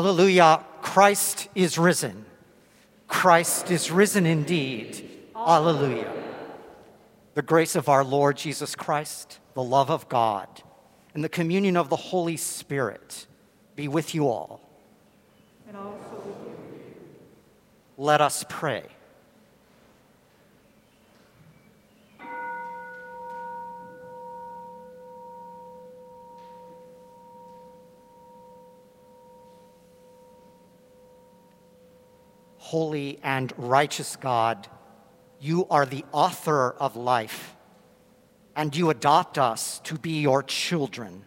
Alleluia, Christ is risen. Christ is risen indeed. Alleluia. The grace of our Lord Jesus Christ, the love of God, and the communion of the Holy Spirit be with you all. And also with you. Let us pray. Holy and righteous God, you are the author of life, and you adopt us to be your children.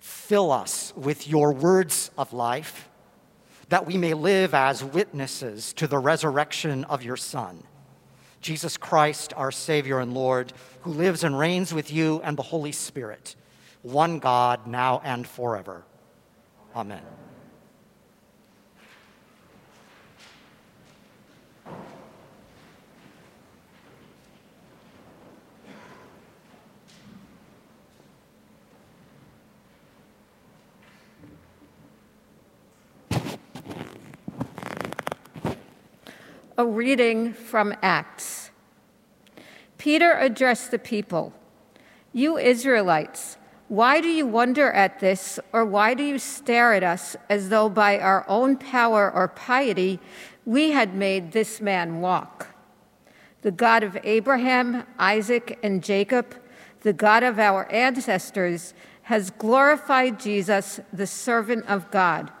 Fill us with your words of life, that we may live as witnesses to the resurrection of your Son, Jesus Christ, our Savior and Lord, who lives and reigns with you and the Holy Spirit, one God, now and forever. Amen. A reading from Acts. Peter addressed the people You Israelites, why do you wonder at this, or why do you stare at us as though by our own power or piety we had made this man walk? The God of Abraham, Isaac, and Jacob, the God of our ancestors, has glorified Jesus, the servant of God,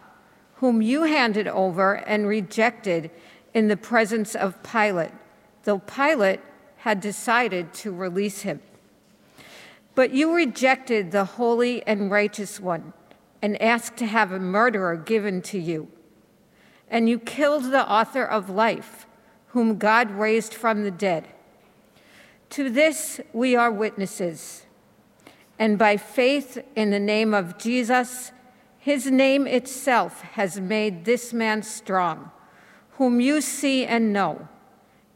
whom you handed over and rejected in the presence of Pilate, though Pilate had decided to release him. But you rejected the holy and righteous one and asked to have a murderer given to you. And you killed the author of life, whom God raised from the dead. To this we are witnesses. And by faith in the name of Jesus, his name itself has made this man strong whom you see and know,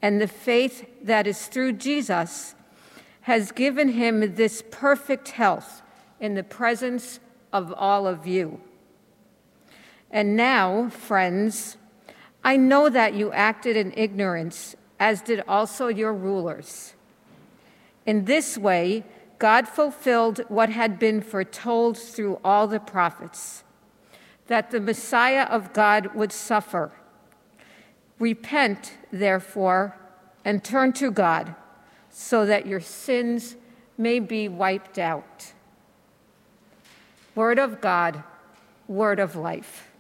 and the faith that is through Jesus has given him this perfect health in the presence of all of you. And now, friends, I know that you acted in ignorance, as did also your rulers. In this way, God fulfilled what had been foretold through all the prophets that the Messiah of God would suffer Repent, therefore, and turn to God, so that your sins may be wiped out. Word of God, word of life.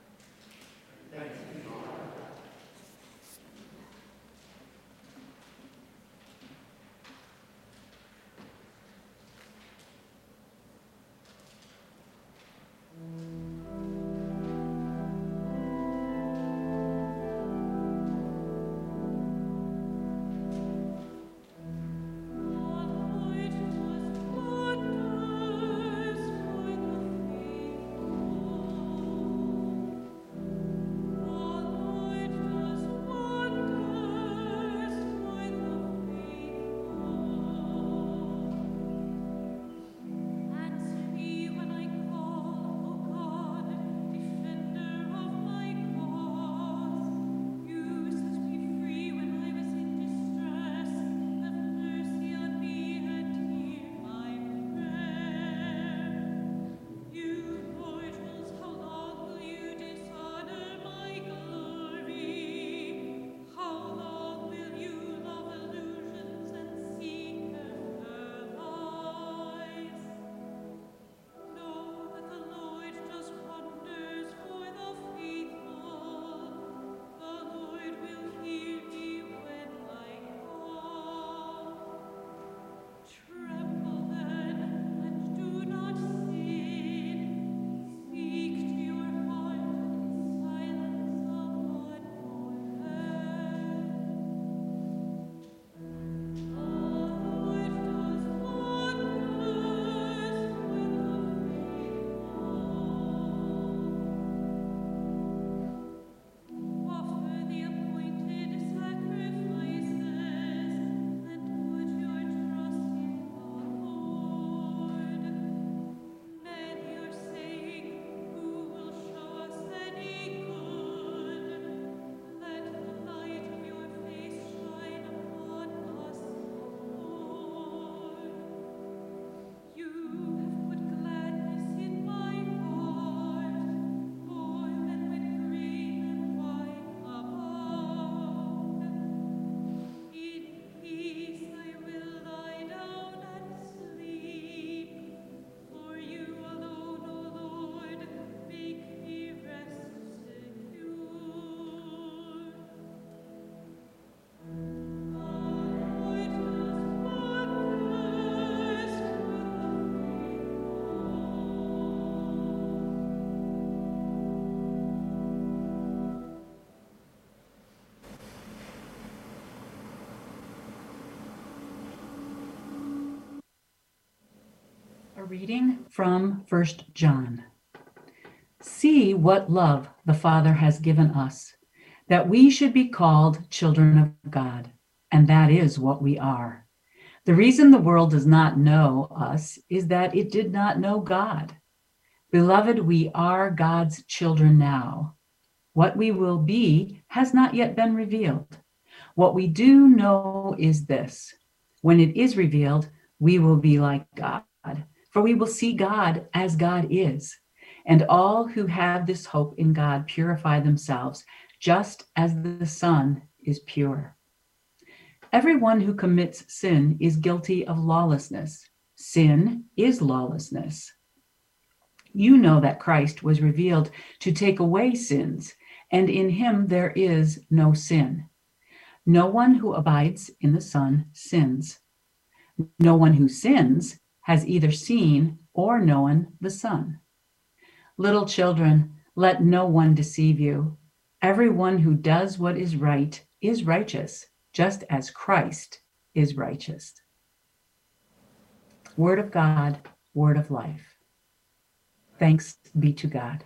Reading from 1 John. See what love the Father has given us, that we should be called children of God, and that is what we are. The reason the world does not know us is that it did not know God. Beloved, we are God's children now. What we will be has not yet been revealed. What we do know is this when it is revealed, we will be like God, for we will see God as God is. And all who have this hope in God purify themselves, just as the Son is pure. Everyone who commits sin is guilty of lawlessness. Sin is lawlessness. You know that Christ was revealed to take away sins, and in him there is no sin. No one who abides in the Son sins. No one who sins has either seen or known the Son. Little children, let no one deceive you. Everyone who does what is right is righteous, just as Christ is righteous. Word of God, word of life. Thanks be to God.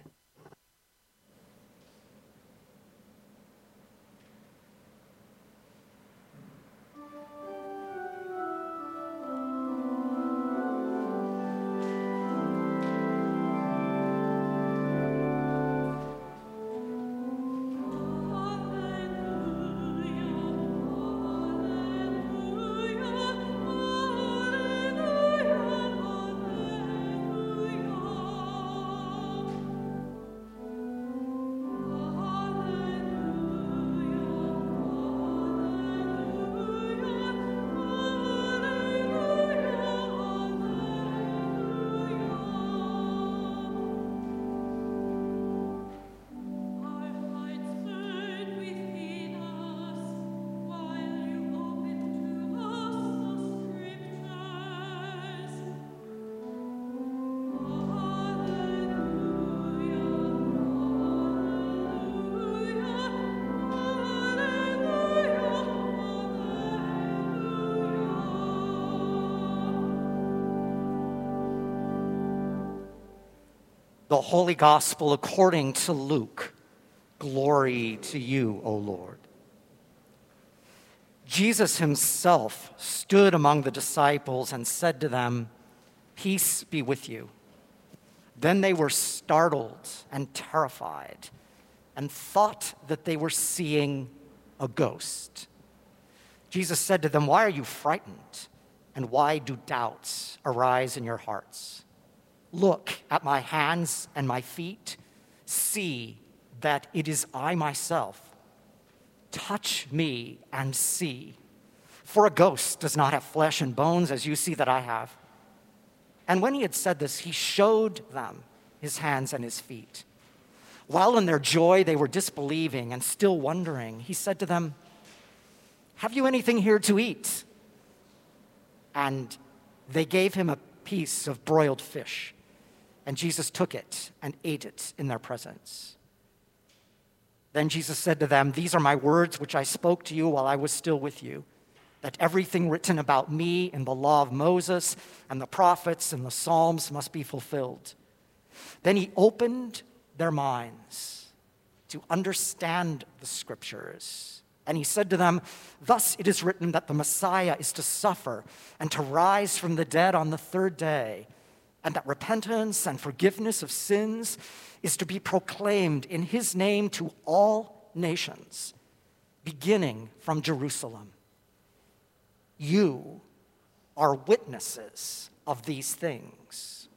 The Holy Gospel according to Luke. Glory to you, O Lord. Jesus himself stood among the disciples and said to them, Peace be with you. Then they were startled and terrified and thought that they were seeing a ghost. Jesus said to them, Why are you frightened? And why do doubts arise in your hearts? Look at my hands and my feet. See that it is I myself. Touch me and see. For a ghost does not have flesh and bones as you see that I have. And when he had said this, he showed them his hands and his feet. While in their joy they were disbelieving and still wondering, he said to them, Have you anything here to eat? And they gave him a piece of broiled fish. And Jesus took it and ate it in their presence. Then Jesus said to them, These are my words which I spoke to you while I was still with you, that everything written about me in the law of Moses and the prophets and the Psalms must be fulfilled. Then he opened their minds to understand the scriptures. And he said to them, Thus it is written that the Messiah is to suffer and to rise from the dead on the third day and that repentance and forgiveness of sins is to be proclaimed in his name to all nations, beginning from Jerusalem. You are witnesses of these things.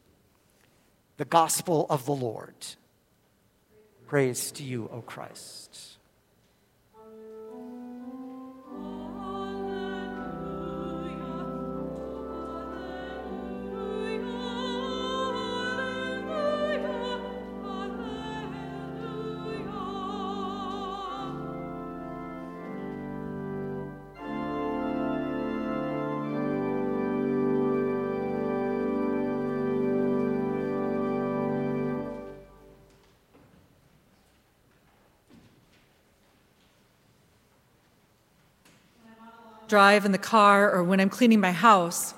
The gospel of the Lord. Praise to you, O Christ. Drive in the car or when I'm cleaning my house,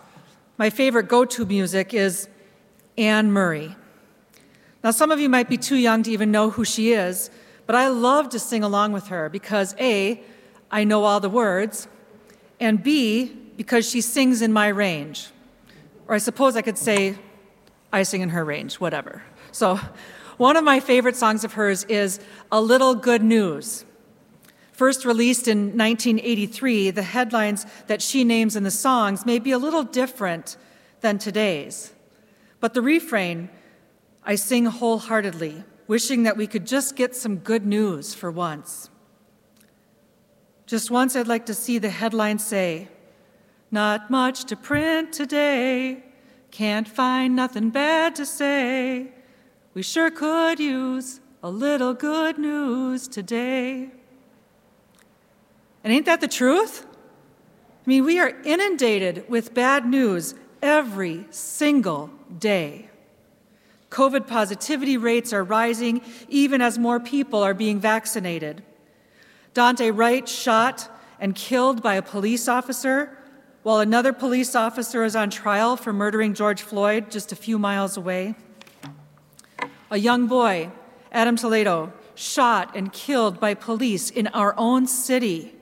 my favorite go to music is Anne Murray. Now, some of you might be too young to even know who she is, but I love to sing along with her because A, I know all the words, and B, because she sings in my range. Or I suppose I could say, I sing in her range, whatever. So, one of my favorite songs of hers is A Little Good News. First released in 1983, the headlines that she names in the songs may be a little different than today's. But the refrain, I sing wholeheartedly, wishing that we could just get some good news for once. Just once, I'd like to see the headline say, Not much to print today, can't find nothing bad to say. We sure could use a little good news today. And ain't that the truth? I mean, we are inundated with bad news every single day. COVID positivity rates are rising even as more people are being vaccinated. Daunte Wright shot and killed by a police officer, while another police officer is on trial for murdering George Floyd just a few miles away. A young boy, Adam Toledo, shot and killed by police in our own city.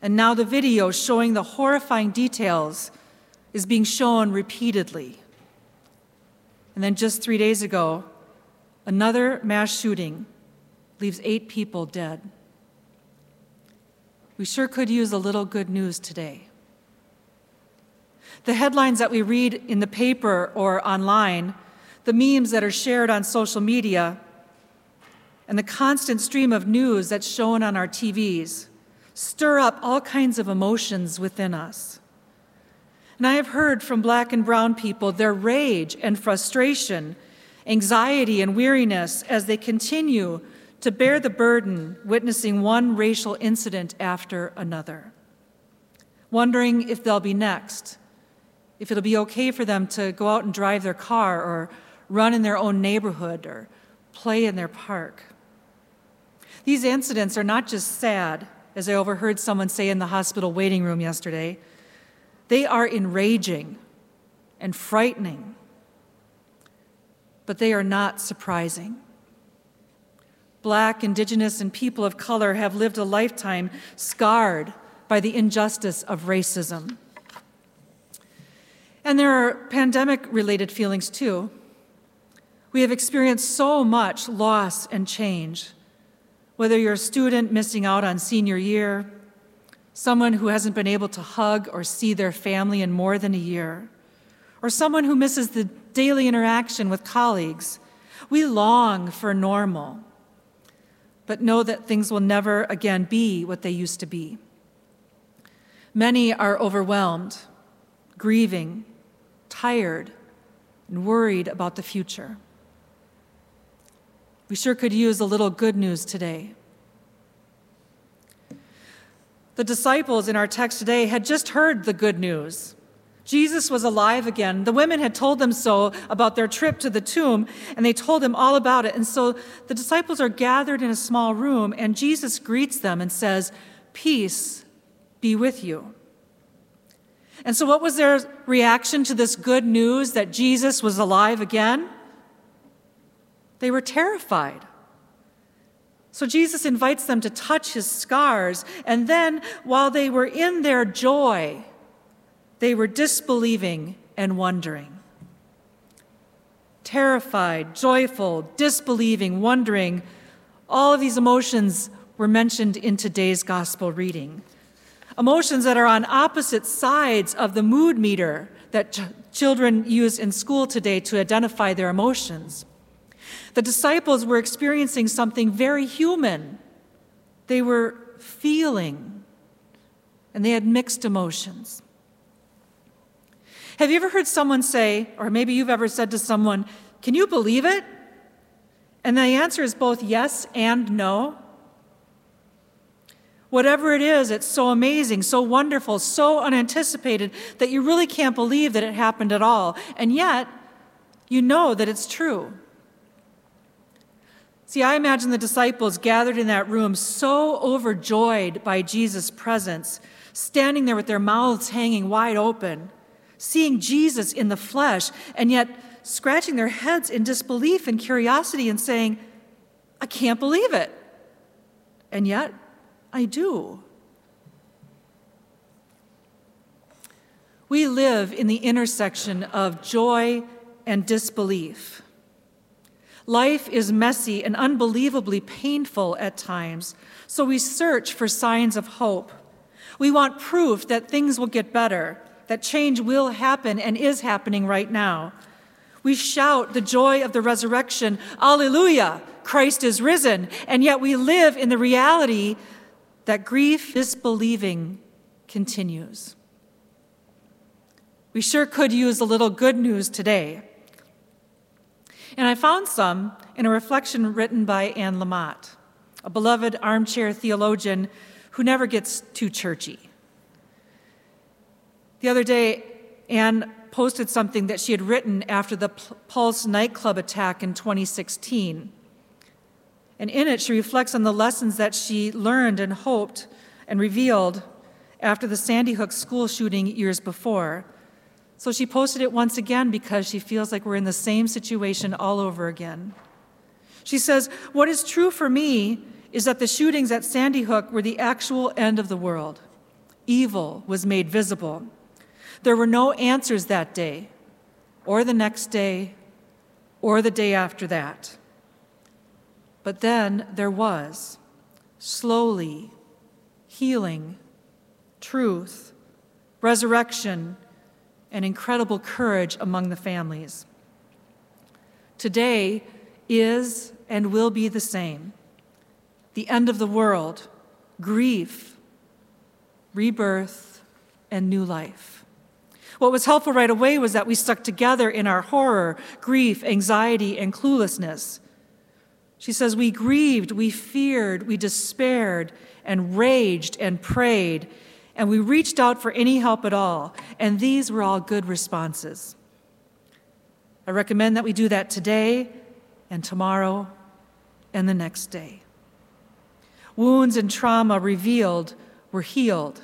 And now the video showing the horrifying details is being shown repeatedly. And then just three days ago, another mass shooting leaves eight people dead. We sure could use a little good news today. The headlines that we read in the paper or online, the memes that are shared on social media, and the constant stream of news that's shown on our TVs stir up all kinds of emotions within us. And I have heard from black and brown people their rage and frustration, anxiety and weariness as they continue to bear the burden witnessing one racial incident after another, wondering if they'll be next, if it'll be okay for them to go out and drive their car or run in their own neighborhood or play in their park. These incidents are not just sad, as I overheard someone say in the hospital waiting room yesterday. They are enraging and frightening, but they are not surprising. Black, Indigenous, and people of color have lived a lifetime scarred by the injustice of racism. And there are pandemic related feelings too. We have experienced so much loss and change. Whether you're a student missing out on senior year, someone who hasn't been able to hug or see their family in more than a year, or someone who misses the daily interaction with colleagues, we long for normal, but know that things will never again be what they used to be. Many are overwhelmed, grieving, tired, and worried about the future. We sure could use a little good news today. The disciples in our text today had just heard the good news. Jesus was alive again. The women had told them so about their trip to the tomb, and they told him all about it. And so the disciples are gathered in a small room, and Jesus greets them and says, Peace be with you. And so, what was their reaction to this good news that Jesus was alive again? They were terrified. So Jesus invites them to touch his scars, and then while they were in their joy, they were disbelieving and wondering. Terrified, joyful, disbelieving, wondering, all of these emotions were mentioned in today's gospel reading. Emotions that are on opposite sides of the mood meter that ch- children use in school today to identify their emotions. The disciples were experiencing something very human. They were feeling, and they had mixed emotions. Have you ever heard someone say, or maybe you've ever said to someone, Can you believe it? And the answer is both yes and no. Whatever it is, it's so amazing, so wonderful, so unanticipated that you really can't believe that it happened at all. And yet, you know that it's true. See, I imagine the disciples gathered in that room so overjoyed by Jesus' presence, standing there with their mouths hanging wide open, seeing Jesus in the flesh, and yet scratching their heads in disbelief and curiosity and saying, I can't believe it. And yet, I do. We live in the intersection of joy and disbelief. Life is messy and unbelievably painful at times, so we search for signs of hope. We want proof that things will get better, that change will happen and is happening right now. We shout the joy of the resurrection, Alleluia, Christ is risen, and yet we live in the reality that grief, disbelieving, continues. We sure could use a little good news today. And I found some in a reflection written by Anne Lamott, a beloved armchair theologian who never gets too churchy. The other day, Anne posted something that she had written after the Pulse nightclub attack in 2016. And in it, she reflects on the lessons that she learned and hoped and revealed after the Sandy Hook school shooting years before. So she posted it once again because she feels like we're in the same situation all over again. She says, What is true for me is that the shootings at Sandy Hook were the actual end of the world. Evil was made visible. There were no answers that day, or the next day, or the day after that. But then there was, slowly, healing, truth, resurrection, and incredible courage among the families. Today is and will be the same the end of the world, grief, rebirth, and new life. What was helpful right away was that we stuck together in our horror, grief, anxiety, and cluelessness. She says, We grieved, we feared, we despaired, and raged and prayed and we reached out for any help at all, and these were all good responses. I recommend that we do that today and tomorrow and the next day. Wounds and trauma revealed were healed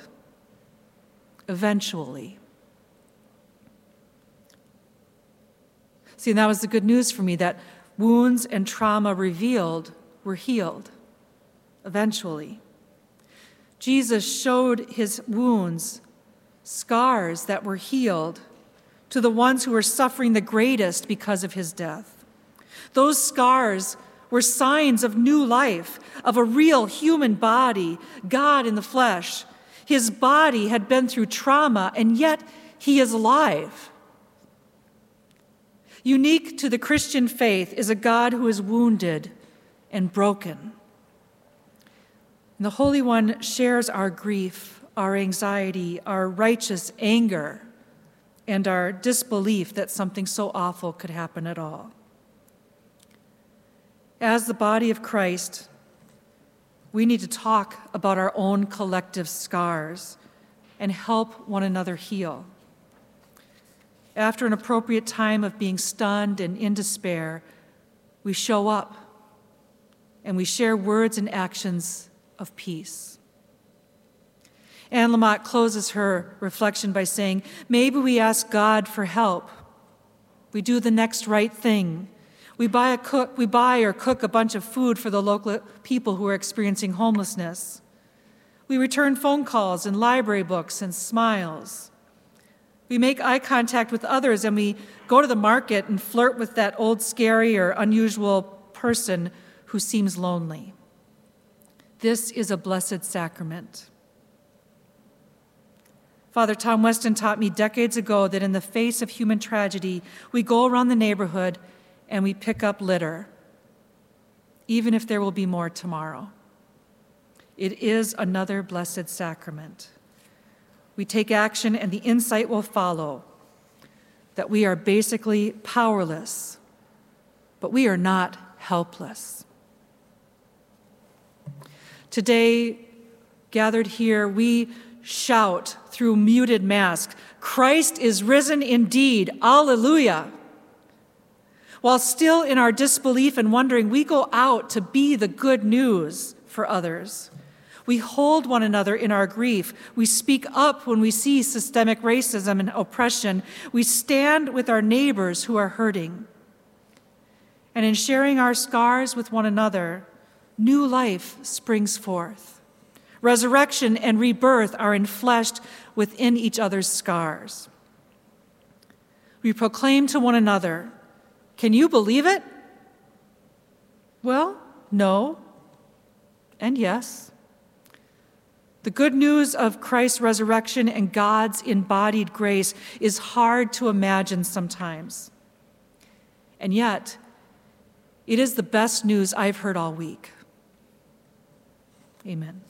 eventually. See, and that was the good news for me that wounds and trauma revealed were healed eventually. Jesus showed his wounds, scars that were healed, to the ones who were suffering the greatest because of his death. Those scars were signs of new life, of a real human body, God in the flesh. His body had been through trauma, and yet he is alive. Unique to the Christian faith is a God who is wounded and broken. And the Holy One shares our grief, our anxiety, our righteous anger, and our disbelief that something so awful could happen at all. As the body of Christ, we need to talk about our own collective scars and help one another heal. After an appropriate time of being stunned and in despair, we show up and we share words and actions of peace. Anne Lamott closes her reflection by saying, Maybe we ask God for help. We do the next right thing. We buy, a cook, we buy or cook a bunch of food for the local people who are experiencing homelessness. We return phone calls and library books and smiles. We make eye contact with others and we go to the market and flirt with that old, scary, or unusual person who seems lonely. This is a blessed sacrament. Father Tom Weston taught me decades ago that in the face of human tragedy, we go around the neighborhood and we pick up litter, even if there will be more tomorrow. It is another blessed sacrament. We take action, and the insight will follow that we are basically powerless, but we are not helpless. Today, gathered here, we shout through muted masks Christ is risen indeed. Alleluia. While still in our disbelief and wondering, we go out to be the good news for others. We hold one another in our grief. We speak up when we see systemic racism and oppression. We stand with our neighbors who are hurting. And in sharing our scars with one another, new life springs forth. Resurrection and rebirth are enfleshed within each other's scars. We proclaim to one another, Can you believe it? Well, no, and yes. The good news of Christ's resurrection and God's embodied grace is hard to imagine sometimes. And yet, it is the best news I've heard all week. Amen.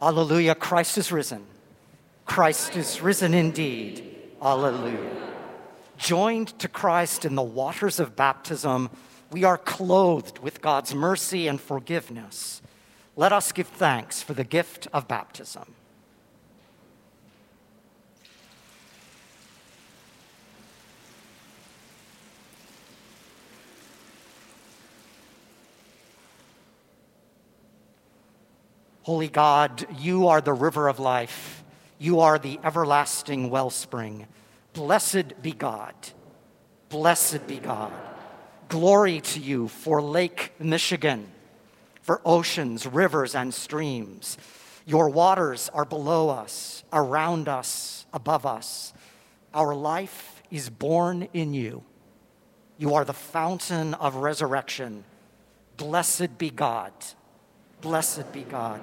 Alleluia, Christ is risen. Christ is risen indeed. Alleluia. Joined to Christ in the waters of baptism, we are clothed with God's mercy and forgiveness. Let us give thanks for the gift of baptism. Holy God, you are the river of life. You are the everlasting wellspring. Blessed be God. Blessed be God. Glory to you for Lake Michigan, for oceans, rivers, and streams. Your waters are below us, around us, above us. Our life is born in you. You are the fountain of resurrection. Blessed be God. Blessed be God.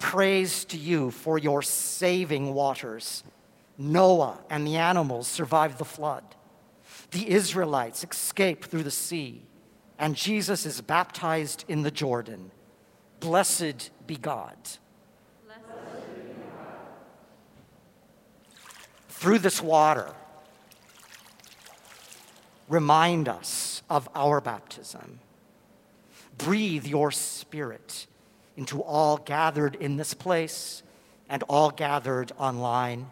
Praise to you for your saving waters. Noah and the animals survived the flood. The Israelites escape through the sea, and Jesus is baptized in the Jordan. Blessed be God. Through this water, remind us of our baptism. Breathe your spirit into all gathered in this place and all gathered online,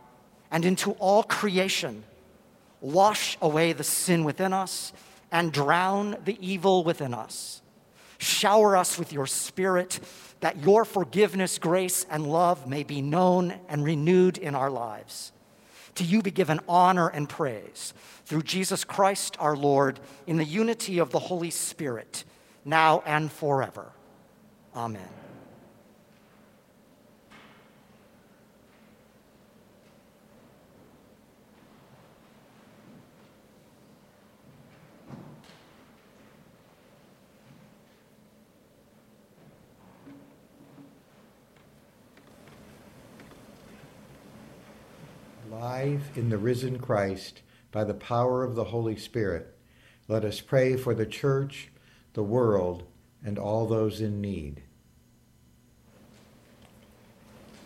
and into all creation. Wash away the sin within us and drown the evil within us. Shower us with your spirit that your forgiveness, grace, and love may be known and renewed in our lives. To you be given honor and praise through Jesus Christ our Lord in the unity of the Holy Spirit, now and forever. Amen. Alive in the risen Christ by the power of the Holy Spirit, let us pray for the church, the world, and all those in need.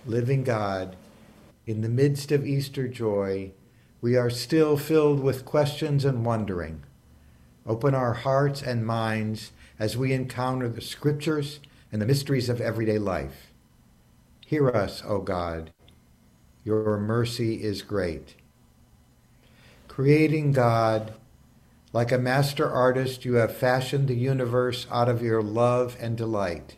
Living God, in the midst of Easter joy, we are still filled with questions and wondering. Open our hearts and minds as we encounter the scriptures and the mysteries of everyday life. Hear us, O God, your mercy is great. Creating God, like a master artist, you have fashioned the universe out of your love and delight.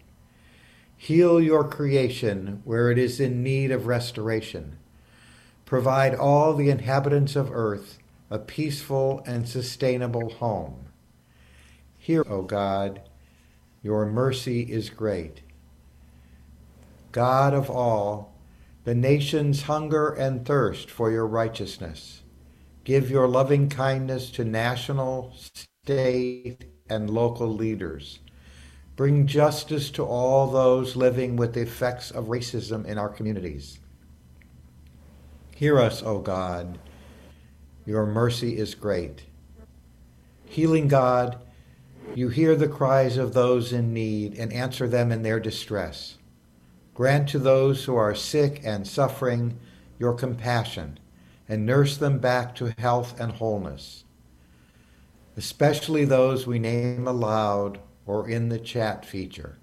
Heal your creation where it is in need of restoration. Provide all the inhabitants of earth a peaceful and sustainable home. Hear, O God, your mercy is great. God of all, the nations hunger and thirst for your righteousness. Give your loving kindness to national, state, and local leaders. Bring justice to all those living with the effects of racism in our communities. Hear us, O God. Your mercy is great. Healing God, you hear the cries of those in need and answer them in their distress. Grant to those who are sick and suffering your compassion and nurse them back to health and wholeness, especially those we name aloud or in the chat feature.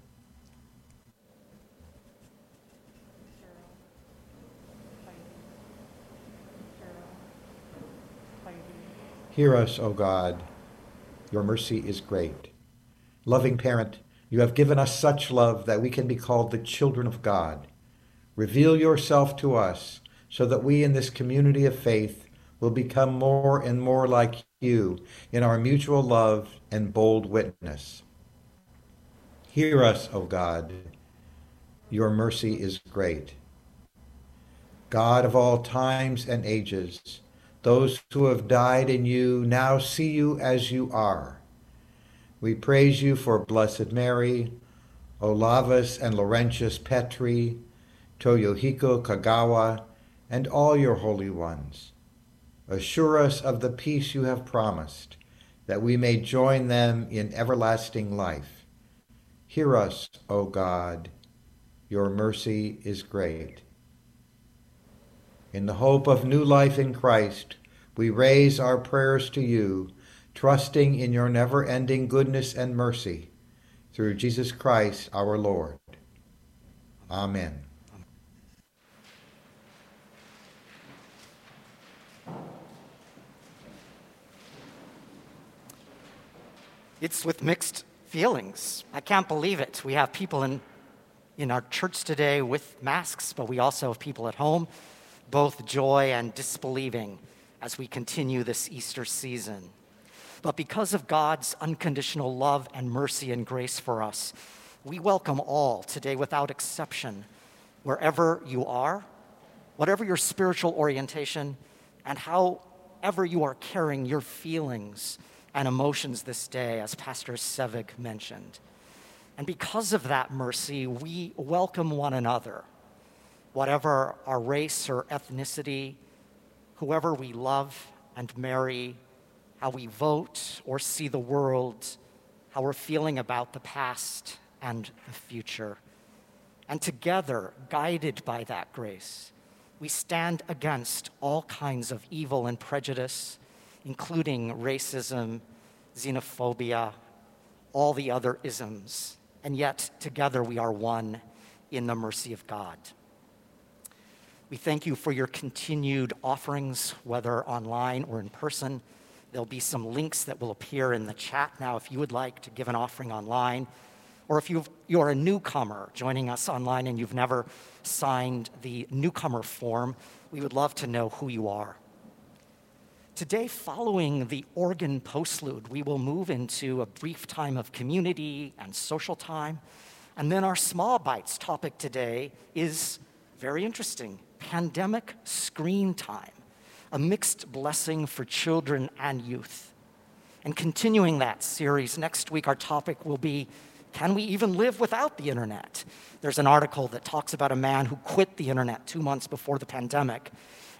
Hear us, O God. Your mercy is great. Loving parent, you have given us such love that we can be called the children of God. Reveal yourself to us so that we in this community of faith will become more and more like you in our mutual love and bold witness. Hear us, O God. Your mercy is great. God of all times and ages, those who have died in you now see you as you are we praise you for Blessed Mary, Olavus and Laurentius Petri, Toyohiko Kagawa, and all your holy ones. Assure us of the peace you have promised, that we may join them in everlasting life. Hear us, O God. your mercy is great. In the hope of new life in Christ, we raise our prayers to you, trusting in your never ending goodness and mercy. Through Jesus Christ our Lord. Amen. It's with mixed feelings. I can't believe it. We have people in, in our church today with masks, but we also have people at home, both joy and disbelieving as we continue this Easter season. But because of God's unconditional love and mercy and grace for us, we welcome all today without exception, wherever you are, whatever your spiritual orientation, and however you are carrying your feelings and emotions this day, as Pastor Sevig mentioned. And because of that mercy, we welcome one another, whatever our race or ethnicity, whoever we love and marry, how we vote or see the world, how we're feeling about the past and the future. And together, guided by that grace, we stand against all kinds of evil and prejudice including racism, xenophobia, all the other isms. And yet, together, we are one in the mercy of God. We thank you for your continued offerings, whether online or in person. There'll be some links that will appear in the chat now if you would like to give an offering online. Or if you've, you're a newcomer joining us online and you've never signed the newcomer form, we would love to know who you are. Today, following the organ postlude, we will move into a brief time of community and social time. And then our small bites topic today is very interesting pandemic screen time, a mixed blessing for children and youth. And continuing that series, next week our topic will be Can we even live without the internet? There's an article that talks about a man who quit the internet two months before the pandemic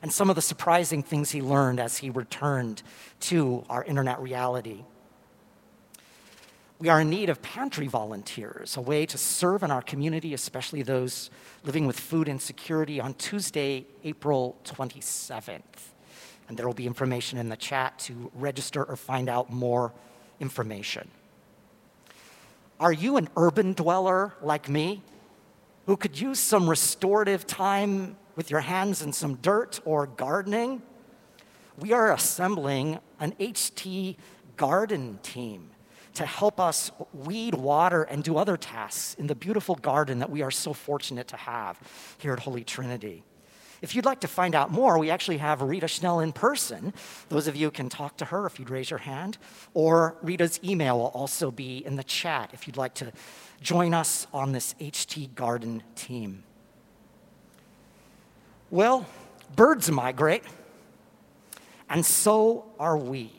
and some of the surprising things he learned as he returned to our internet reality. We are in need of pantry volunteers, a way to serve in our community, especially those living with food insecurity, on Tuesday, April 27th. And there will be information in the chat to register or find out more information. Are you an urban dweller like me who could use some restorative time with your hands in some dirt or gardening, we are assembling an HT garden team to help us weed, water, and do other tasks in the beautiful garden that we are so fortunate to have here at Holy Trinity. If you'd like to find out more, we actually have Rita Schnell in person. Those of you can talk to her if you'd raise your hand. Or Rita's email will also be in the chat if you'd like to join us on this HT Garden team. Well, birds migrate, and so are we.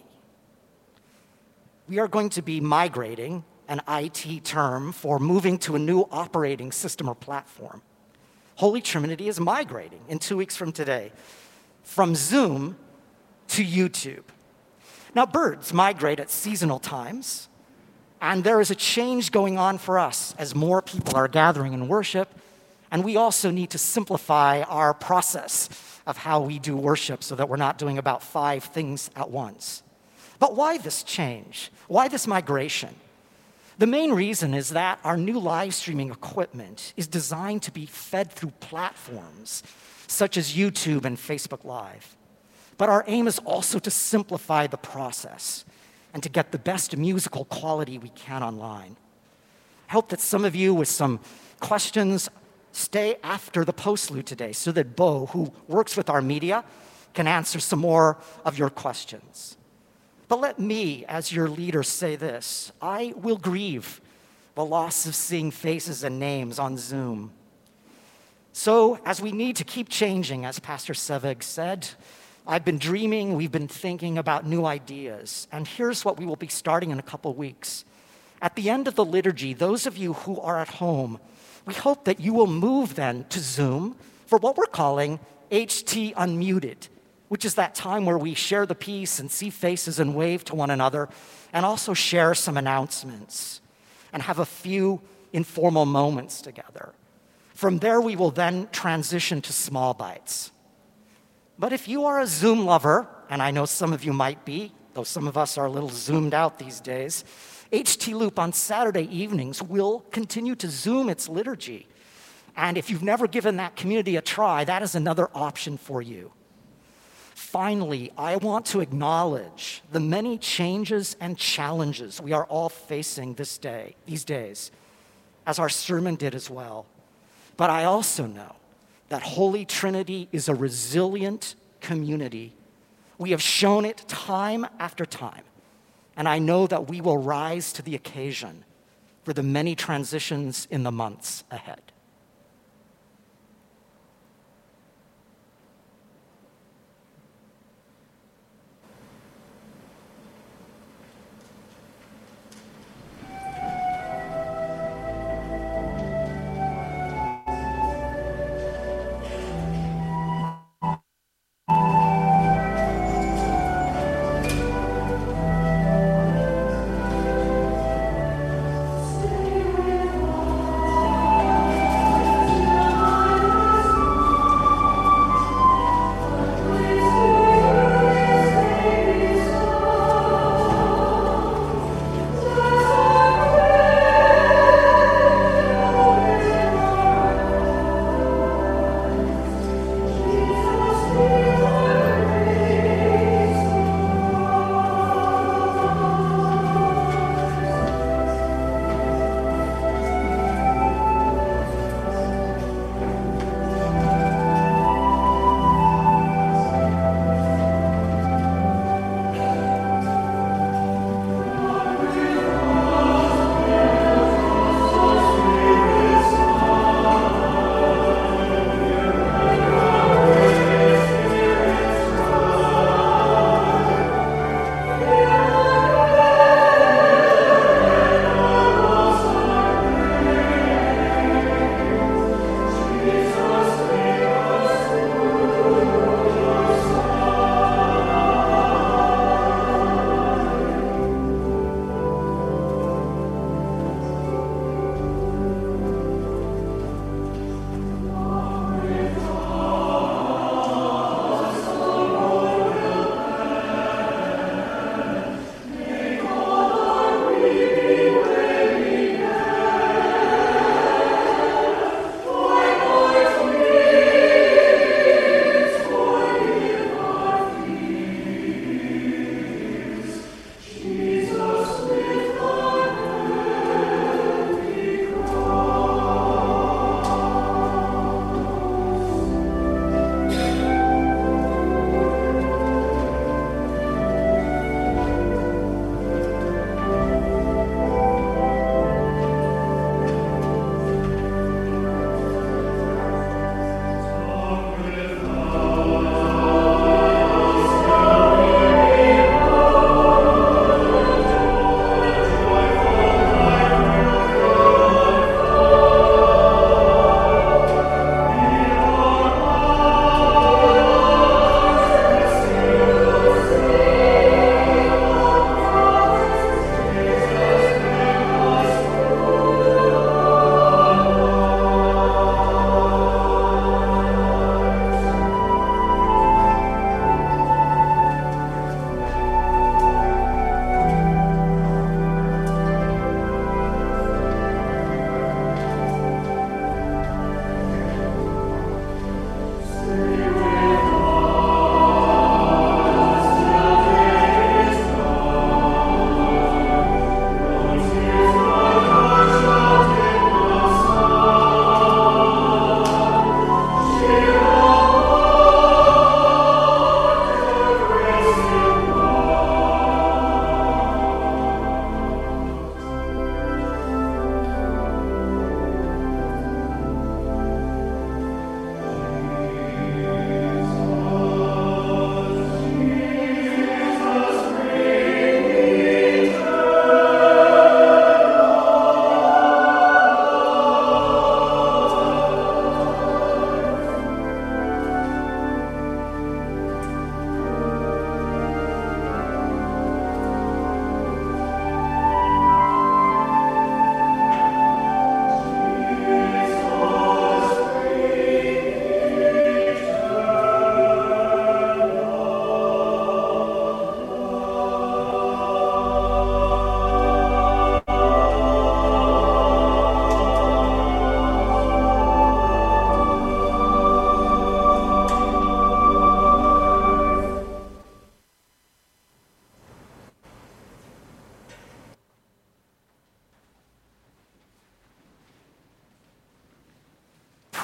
We are going to be migrating, an IT term for moving to a new operating system or platform. Holy Trinity is migrating in two weeks from today from Zoom to YouTube. Now, birds migrate at seasonal times, and there is a change going on for us as more people are gathering in worship and we also need to simplify our process of how we do worship so that we're not doing about five things at once. But why this change? Why this migration? The main reason is that our new live streaming equipment is designed to be fed through platforms such as YouTube and Facebook Live. But our aim is also to simplify the process and to get the best musical quality we can online. I hope that some of you with some questions stay after the postlude today so that Bo, who works with our media, can answer some more of your questions. But let me, as your leader, say this I will grieve the loss of seeing faces and names on Zoom. So, as we need to keep changing, as Pastor Sevig said, I've been dreaming, we've been thinking about new ideas. And here's what we will be starting in a couple weeks. At the end of the liturgy, those of you who are at home, we hope that you will move then to Zoom for what we're calling HT Unmuted, which is that time where we share the peace and see faces and wave to one another, and also share some announcements and have a few informal moments together. From there, we will then transition to small bites. But if you are a Zoom lover, and I know some of you might be, though some of us are a little zoomed out these days, HT Loop on Saturday evenings will continue to Zoom its liturgy. And if you've never given that community a try, that is another option for you. Finally, I want to acknowledge the many changes and challenges we are all facing this day, these days, as our sermon did as well. But I also know that Holy Trinity is a resilient community. We have shown it time after time. And I know that we will rise to the occasion for the many transitions in the months ahead.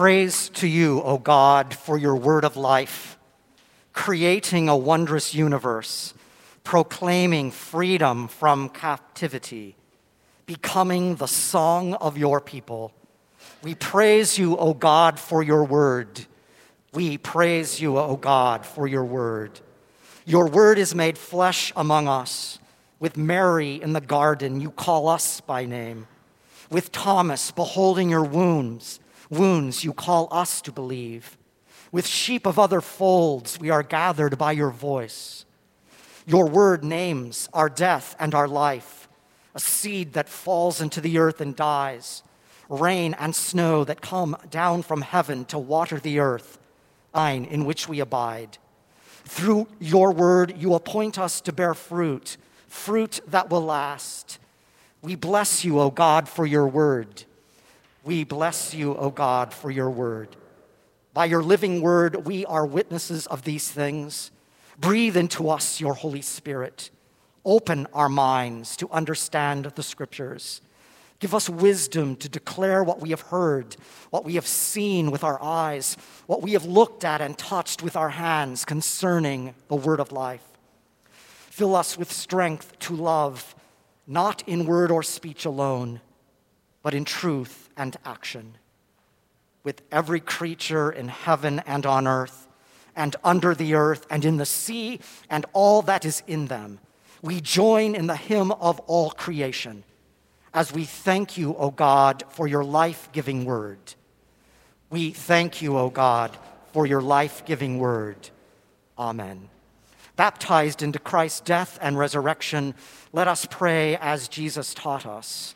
Praise to you, O God, for your word of life, creating a wondrous universe, proclaiming freedom from captivity, becoming the song of your people. We praise you, O God, for your word. We praise you, O God, for your word. Your word is made flesh among us. With Mary in the garden, you call us by name. With Thomas beholding your wounds, wounds you call us to believe. With sheep of other folds, we are gathered by your voice. Your word names our death and our life, a seed that falls into the earth and dies, rain and snow that come down from heaven to water the earth, vine in which we abide. Through your word, you appoint us to bear fruit, fruit that will last. We bless you, O God, for your word. We bless you, O God, for your word. By your living word, we are witnesses of these things. Breathe into us your Holy Spirit. Open our minds to understand the scriptures. Give us wisdom to declare what we have heard, what we have seen with our eyes, what we have looked at and touched with our hands concerning the word of life. Fill us with strength to love, not in word or speech alone, but in truth and action. With every creature in heaven and on earth, and under the earth, and in the sea, and all that is in them, we join in the hymn of all creation as we thank you, O God, for your life giving word. We thank you, O God, for your life giving word. Amen. Baptized into Christ's death and resurrection, let us pray as Jesus taught us.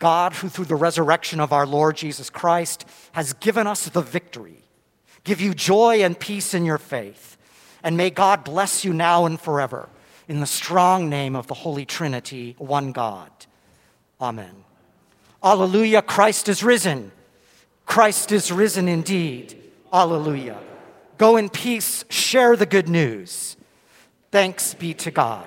God, who through the resurrection of our Lord Jesus Christ has given us the victory, give you joy and peace in your faith. And may God bless you now and forever in the strong name of the Holy Trinity, one God. Amen. Alleluia, Christ is risen. Christ is risen indeed. Alleluia. Go in peace, share the good news. Thanks be to God.